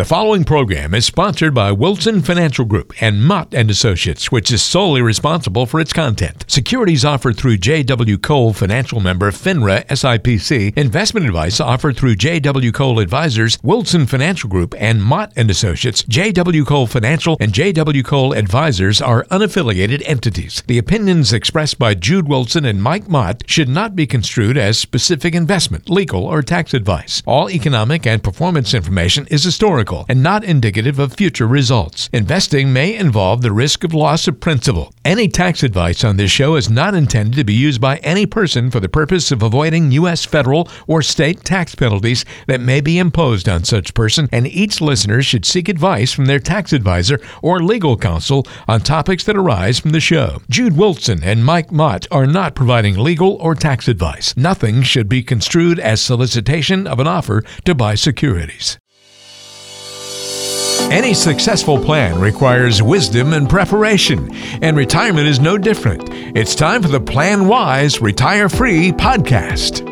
The following program is sponsored by Wilson Financial Group and Mott and Associates, which is solely responsible for its content. Securities offered through J.W. Cole Financial Member FINRA SIPC. Investment advice offered through J.W. Cole Advisors, Wilson Financial Group, and Mott and Associates. J.W. Cole Financial and J.W. Cole Advisors are unaffiliated entities. The opinions expressed by Jude Wilson and Mike Mott should not be construed as specific investment, legal, or tax advice. All economic and performance information is historical and not indicative of future results. Investing may involve the risk of loss of principal. Any tax advice on this show is not intended to be used by any person for the purpose of avoiding U.S. federal or state tax penalties that may be imposed on such person, and each listener should seek advice from their tax advisor or legal counsel on topics that arise from the show. Jude Wilson and Mike Mott are not providing legal or tax advice. Nothing should be construed as solicitation of an offer to buy securities. Any successful plan requires wisdom and preparation, and retirement is no different. It's time for the Plan Wise Retire Free podcast.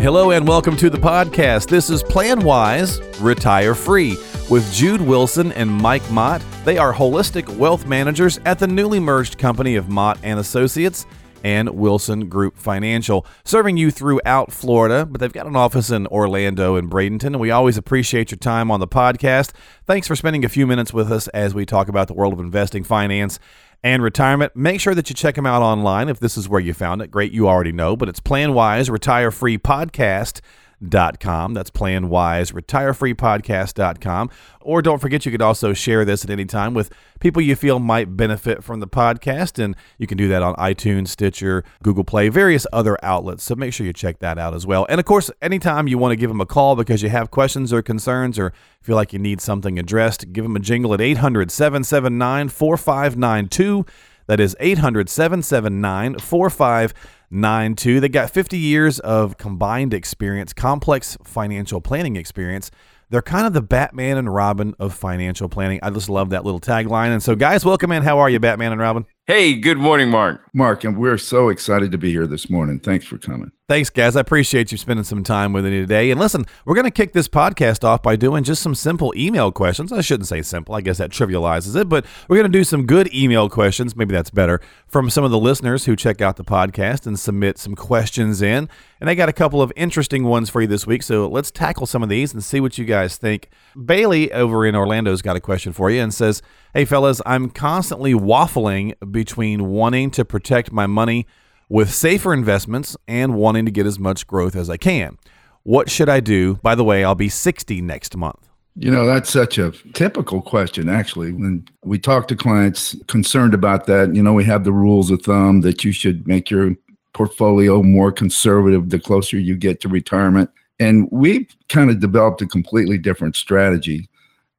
Hello, and welcome to the podcast. This is Plan Wise Retire Free with Jude Wilson and Mike Mott. They are holistic wealth managers at the newly merged company of Mott and Associates and Wilson Group Financial, serving you throughout Florida, but they've got an office in Orlando and Bradenton, and we always appreciate your time on the podcast. Thanks for spending a few minutes with us as we talk about the world of investing, finance, and retirement. Make sure that you check them out online if this is where you found it. Great, you already know, but it's PlanWise Retire Free Podcast planwise.com. That's planwise, retirefreepodcast.com. Or don't forget, you could also share this at any time with people you feel might benefit from the podcast. And you can do that on iTunes, Stitcher, Google Play, various other outlets. So make sure you check that out as well. And of course, anytime you want to give them a call because you have questions or concerns or feel like you need something addressed, give them a jingle at 800 779 4592. That is 800 779 4592. They got 50 years of combined experience, complex financial planning experience. They're kind of the Batman and Robin of financial planning. I just love that little tagline. And so, guys, welcome in. How are you, Batman and Robin? Hey, good morning, Mark. Mark, and we're so excited to be here this morning. Thanks for coming. Thanks, guys. I appreciate you spending some time with me today. And listen, we're going to kick this podcast off by doing just some simple email questions. I shouldn't say simple, I guess that trivializes it, but we're going to do some good email questions. Maybe that's better from some of the listeners who check out the podcast and submit some questions in. And I got a couple of interesting ones for you this week. So let's tackle some of these and see what you guys think. Bailey over in Orlando's got a question for you and says, Hey, fellas, I'm constantly waffling between wanting to protect my money with safer investments and wanting to get as much growth as I can. What should I do? By the way, I'll be 60 next month. You know, that's such a typical question, actually. When we talk to clients concerned about that, you know, we have the rules of thumb that you should make your portfolio more conservative the closer you get to retirement. And we kind of developed a completely different strategy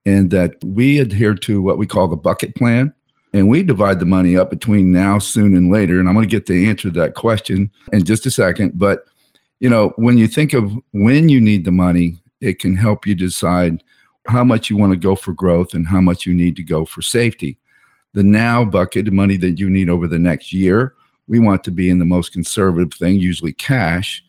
in that we adhere to what we call the bucket plan. And we divide the money up between now, soon, and later. And I'm going to get the answer to that question in just a second. But, you know, when you think of when you need the money, it can help you decide how much you want to go for growth and how much you need to go for safety. The now bucket, the money that you need over the next year, we want to be in the most conservative thing, usually cash.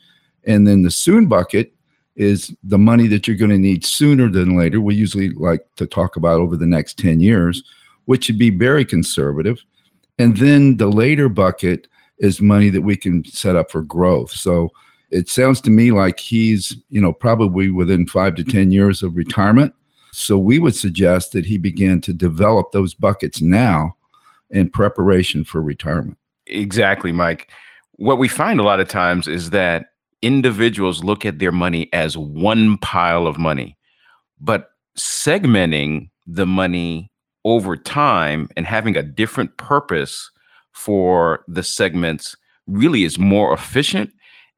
And then the soon bucket is the money that you're going to need sooner than later. We usually like to talk about over the next 10 years, which would be very conservative. And then the later bucket is money that we can set up for growth. So it sounds to me like he's, you know, probably within five to 10 years of retirement. So we would suggest that he begin to develop those buckets now in preparation for retirement. Exactly, Mike. What we find a lot of times is that individuals look at their money as one pile of money, but segmenting the money over time and having a different purpose for the segments really is more efficient.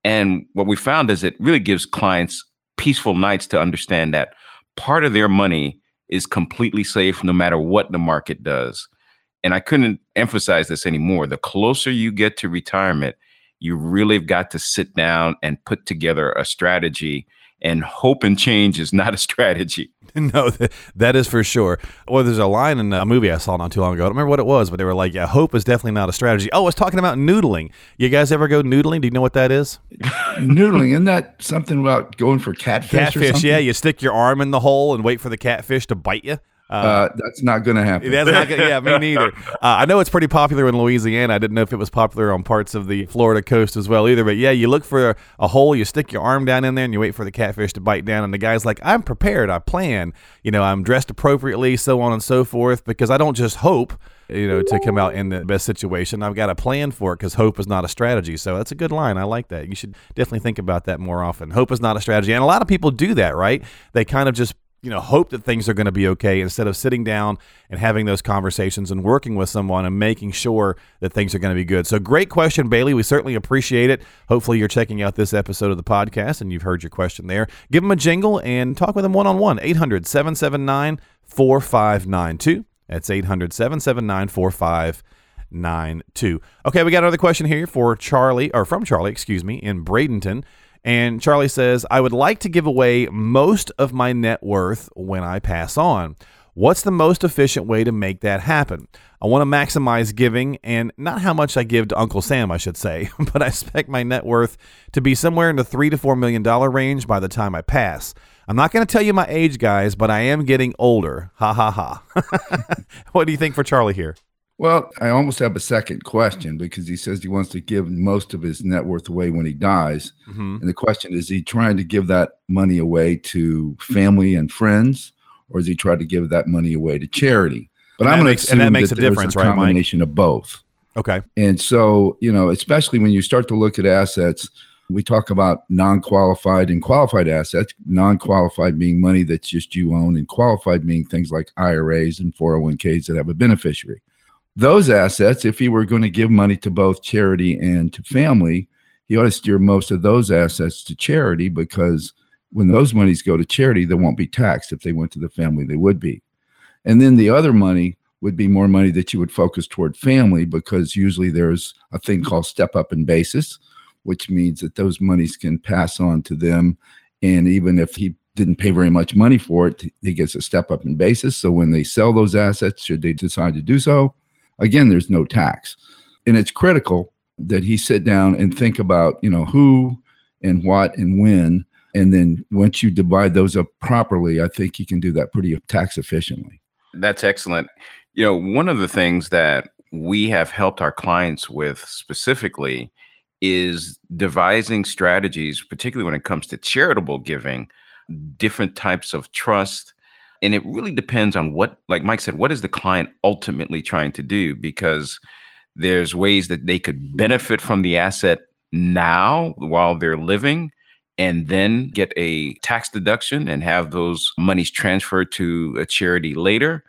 And what we found is it really gives clients peaceful nights to understand that part of their money is completely safe no matter what the market does. And I couldn't emphasize this anymore. The closer you get to retirement, you really have got to sit down and put together a strategy and hope and change is not a strategy no, th- that is for sure. Well, there's a line in a movie I saw not too long ago. I don't remember what it was, but they were like, "Yeah, hope is definitely not a strategy." Oh, I was talking about noodling. You guys ever go noodling? Do you know what that is? noodling, isn't that something about going for catfish? Catfish, yeah. You stick your arm in the hole and wait for the catfish to bite you. Uh, uh, that's not going to happen. That's not gonna, yeah, me neither. Uh, I know it's pretty popular in Louisiana. I didn't know if it was popular on parts of the Florida coast as well either. But yeah, you look for a, a, hole, you stick your arm down in there, and you wait for the catfish to bite down. And the guy's like, "I'm prepared. I plan. You know, I'm dressed appropriately, so on and so forth, because I don't just hope." You know, to come out in the best situation, I've got a plan for it because hope is not a strategy. So that's a good line. I like that. You should definitely think about that more often. Hope is not a strategy, and a lot of people do that, right? They kind of just you know hope that things are going to be okay instead of sitting down and having those conversations and working with someone and making sure that things are going to be good. So great question bailey. We certainly appreciate it. Hopefully you're checking out this episode of the podcast and you've heard your question there. Give them a jingle and talk with them one-on-one 800-779-4592 that's 800-779-4592 okay we got another question here for charlie or from charlie excuse me in bradenton and Charlie says, I would like to give away most of my net worth when I pass on. What's the most efficient way to make that happen? I want to maximize giving and not how much I give to Uncle Sam, I should say, but I expect my net worth to be somewhere in the three to four million dollar range by the time I pass. I'm not going to tell you my age, guys, but I am getting older. Ha ha ha. what do you think for Charlie here? Well, I almost have a second question because he says he wants to give most of his net worth away when he dies. Mm-hmm. And the question is, is he trying to give that money away to family and friends, or is he trying to give that money away to charity? But and I'm going to and that makes that a difference, a right? Combination Mike? of both. Okay. And so, you know, especially when you start to look at assets, we talk about non-qualified and qualified assets. Non-qualified being money that's just you own, and qualified being things like IRAs and 401ks that have a beneficiary those assets, if he were going to give money to both charity and to family, he ought to steer most of those assets to charity because when those monies go to charity, they won't be taxed. If they went to the family, they would be. And then the other money would be more money that you would focus toward family because usually there's a thing called step up in basis, which means that those monies can pass on to them. And even if he didn't pay very much money for it, he gets a step up in basis. So when they sell those assets, should they decide to do so, again, there's no tax. And it's critical that he sit down and think about, you know, who and what and when. And then once you divide those up properly, I think you can do that pretty tax efficiently. That's excellent. You know, one of the things that we have helped our clients with specifically is devising strategies, particularly when it comes to charitable giving, different types of trust, and it really depends on what like mike said what is the client ultimately trying to do? Because there's ways that they could benefit from the asset now while they're living and then get a tax deduction and have those monies transferred to a charity later.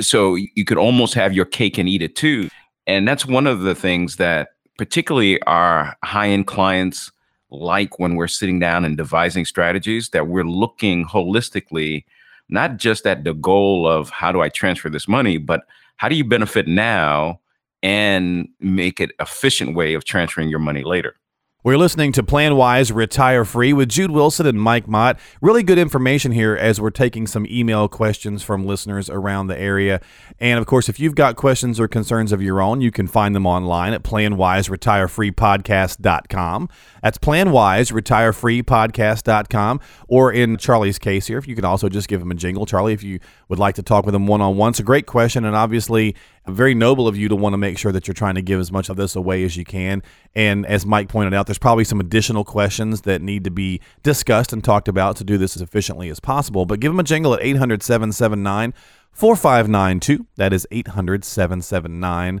So you could almost have your cake and eat it too. And that's one of the things that particularly our high end clients like when we're sitting down and devising strategies that we're looking holistically not just at the goal of how do I transfer this money, but how do you benefit now and make it efficient way of transferring your money later. We're listening to Plan Wise Retire Free with Jude Wilson and Mike Mott. Really good information here as we're taking some email questions from listeners around the area. And of course, if you've got questions or concerns of your own, you can find them online at planwiseretirefreepodcast.com. That's planwiseretirefreepodcast.com. Or in Charlie's case here, if you can also just give him a jingle. Charlie, if you would like to talk with him one on one, it's a great question. And obviously, very noble of you to want to make sure that you're trying to give as much of this away as you can. And as Mike pointed out, there's probably some additional questions that need to be discussed and talked about to do this as efficiently as possible. But give him a jingle at 800 779 4592. That is 800 779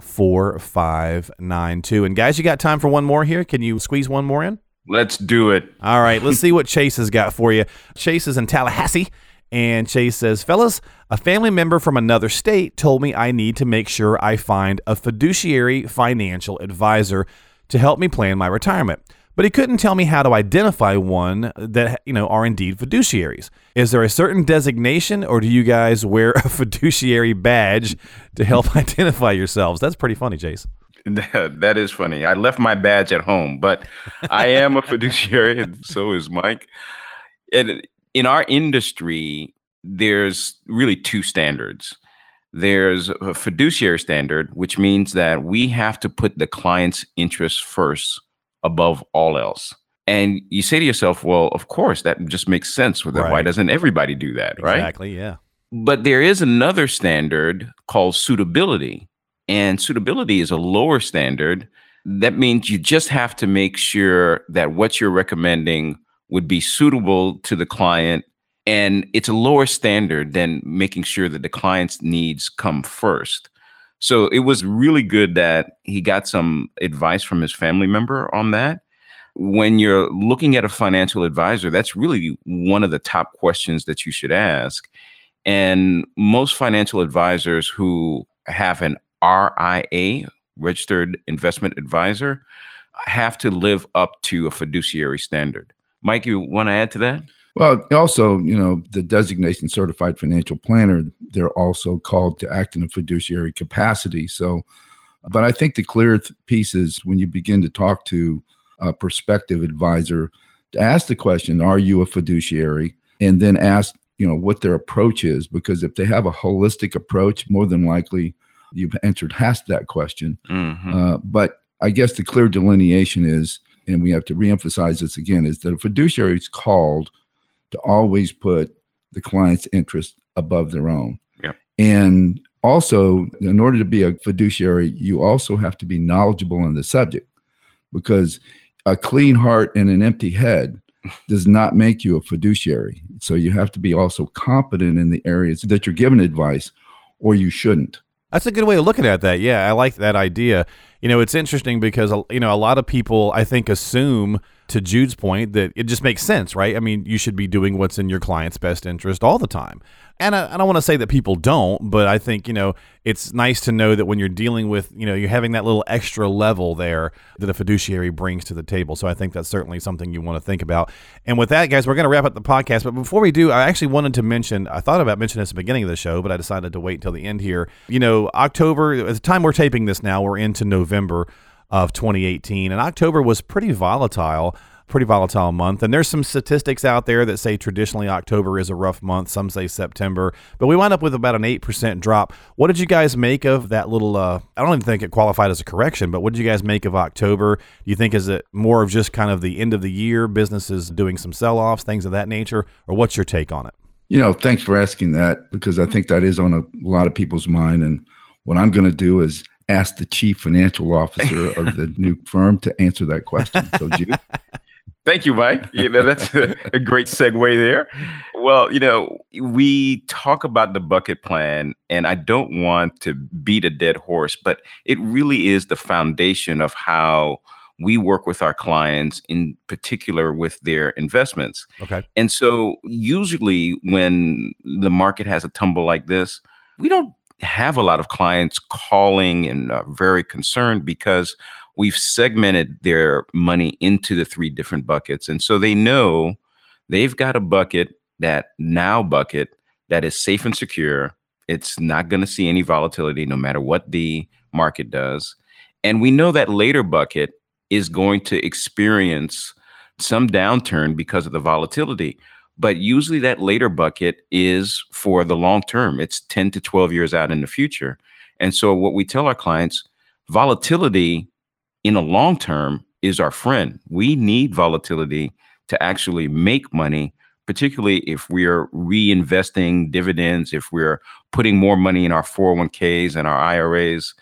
4592. And guys, you got time for one more here? Can you squeeze one more in? Let's do it. All right, let's see what Chase has got for you. Chase is in Tallahassee and Chase says, Fellas, a family member from another state told me I need to make sure I find a fiduciary financial advisor to help me plan my retirement. But he couldn't tell me how to identify one that you know are indeed fiduciaries. Is there a certain designation, or do you guys wear a fiduciary badge to help identify yourselves? That's pretty funny, Chase. that is funny. I left my badge at home, but I am a fiduciary, and so is Mike. And in our industry, there's really two standards. There's a fiduciary standard, which means that we have to put the client's interests first above all else. And you say to yourself, well, of course, that just makes sense. With right. Why doesn't everybody do that? Exactly, right? Exactly. Yeah. But there is another standard called suitability. And suitability is a lower standard. That means you just have to make sure that what you're recommending would be suitable to the client. And it's a lower standard than making sure that the client's needs come first. So it was really good that he got some advice from his family member on that. When you're looking at a financial advisor, that's really one of the top questions that you should ask. And most financial advisors who have an RIA, registered investment advisor, have to live up to a fiduciary standard. Mike, you want to add to that? Well, also, you know, the designation certified financial planner, they're also called to act in a fiduciary capacity. So, but I think the clear piece is when you begin to talk to a prospective advisor, to ask the question, are you a fiduciary? And then ask, you know, what their approach is. Because if they have a holistic approach, more than likely you've answered past that question. Mm-hmm. Uh, but I guess the clear delineation is, and we have to reemphasize this again, is that a fiduciary is called to always put the client's interest above their own. Yeah. And also, in order to be a fiduciary, you also have to be knowledgeable on the subject because a clean heart and an empty head does not make you a fiduciary. So you have to be also competent in the areas that you're giving advice or you shouldn't. That's a good way of looking at that. Yeah, I like that idea. You know, it's interesting because you know a lot of people I think assume to Jude's point that it just makes sense, right? I mean, you should be doing what's in your client's best interest all the time. And I, I don't want to say that people don't, but I think, you know, it's nice to know that when you're dealing with, you know, you're having that little extra level there that a fiduciary brings to the table. So I think that's certainly something you want to think about. And with that, guys, we're going to wrap up the podcast. But before we do, I actually wanted to mention, I thought about mentioning this at the beginning of the show, but I decided to wait until the end here. You know, October, at the time we're taping this now, we're into November of 2018. And October was pretty volatile pretty volatile month. And there's some statistics out there that say traditionally October is a rough month. Some say September, but we wound up with about an 8% drop. What did you guys make of that little? Uh, I don't even think it qualified as a correction, but what did you guys make of October? Do you think is it more of just kind of the end of the year, businesses doing some sell offs, things of that nature? Or what's your take on it? You know, thanks for asking that because I think that is on a lot of people's mind. And what I'm going to do is ask the chief financial officer of the new firm to answer that question. So, Jude. Thank you, Mike. You know, that's a, a, great segue there. Well, you know, we talk about the bucket plan, and I don't want to beat a dead horse, but it really is the foundation of how we work with our clients, in particular with their investments. Okay. And so, usually, when the market has a tumble like this, we don't have a lot of clients calling and uh, very concerned because we've segmented their money into the three different buckets. And so they know they've got a bucket, that now bucket, that is safe and secure. It's not going to see any volatility no matter what the market does. And we know that later bucket is going to experience some downturn because of the volatility. But usually that later bucket is for the long term. It's 10 to 12 years out in the future. And so what we tell our clients, volatility in a long term is our friend. We need volatility to actually make money, particularly if we're reinvesting dividends, if we're putting more money in our 401ks and our IRAs.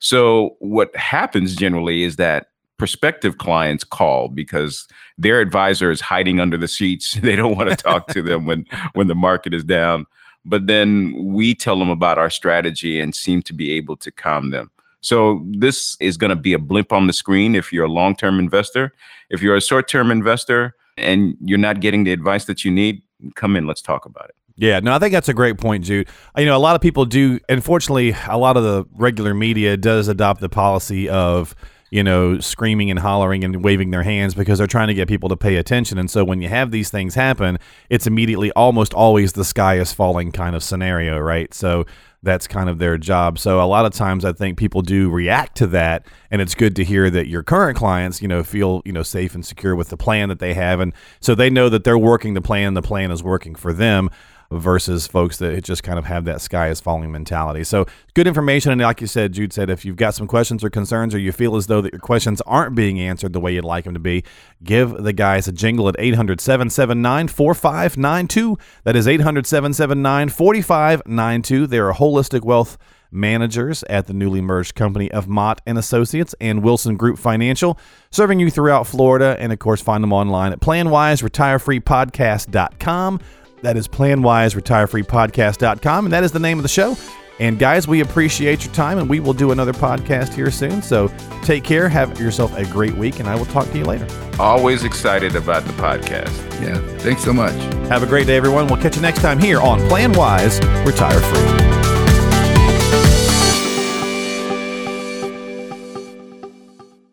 So, what happens generally is that prospective clients call because their advisor is hiding under the seats. They don't want to talk to them when when the market is down. But then we tell them about our strategy and seem to be able to calm them. So this is going to be a blip on the screen if you're a long-term investor. If you're a short-term investor and you're not getting the advice that you need, come in, let's talk about it. Yeah, no, I think that's a great point, Jude. You know, a lot of people do, unfortunately, a lot of the regular media does adopt the policy of, you know, screaming and hollering and waving their hands because they're trying to get people to pay attention. And so when you have these things happen, it's immediately almost always the sky is falling kind of scenario, right? So that's kind of their job. So a lot of times I think people do react to that and it's good to hear that your current clients, you know, feel, you know, safe and secure with the plan that they have and so they know that they're working the plan, the plan is working for them. Versus folks that just kind of have that sky is falling mentality. So good information. And like you said, Jude said, if you've got some questions or concerns or you feel as though that your questions aren't being answered the way you'd like them to be, give the guys a jingle at 800 779 4592. That is 800 779 4592. They're a holistic wealth managers at the newly merged company of Mott and Associates and Wilson Group Financial, serving you throughout Florida. And of course, find them online at planwiseretirefreepodcast.com. That is planwiseretirefreepodcast.com, and that is the name of the show. And guys, we appreciate your time, and we will do another podcast here soon. So take care, have yourself a great week, and I will talk to you later. Always excited about the podcast. Yeah, thanks so much. Have a great day, everyone. We'll catch you next time here on Plan Wise Retire Free.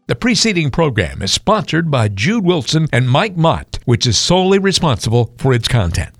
The preceding program is sponsored by Jude Wilson and Mike Mott, which is solely responsible for its content.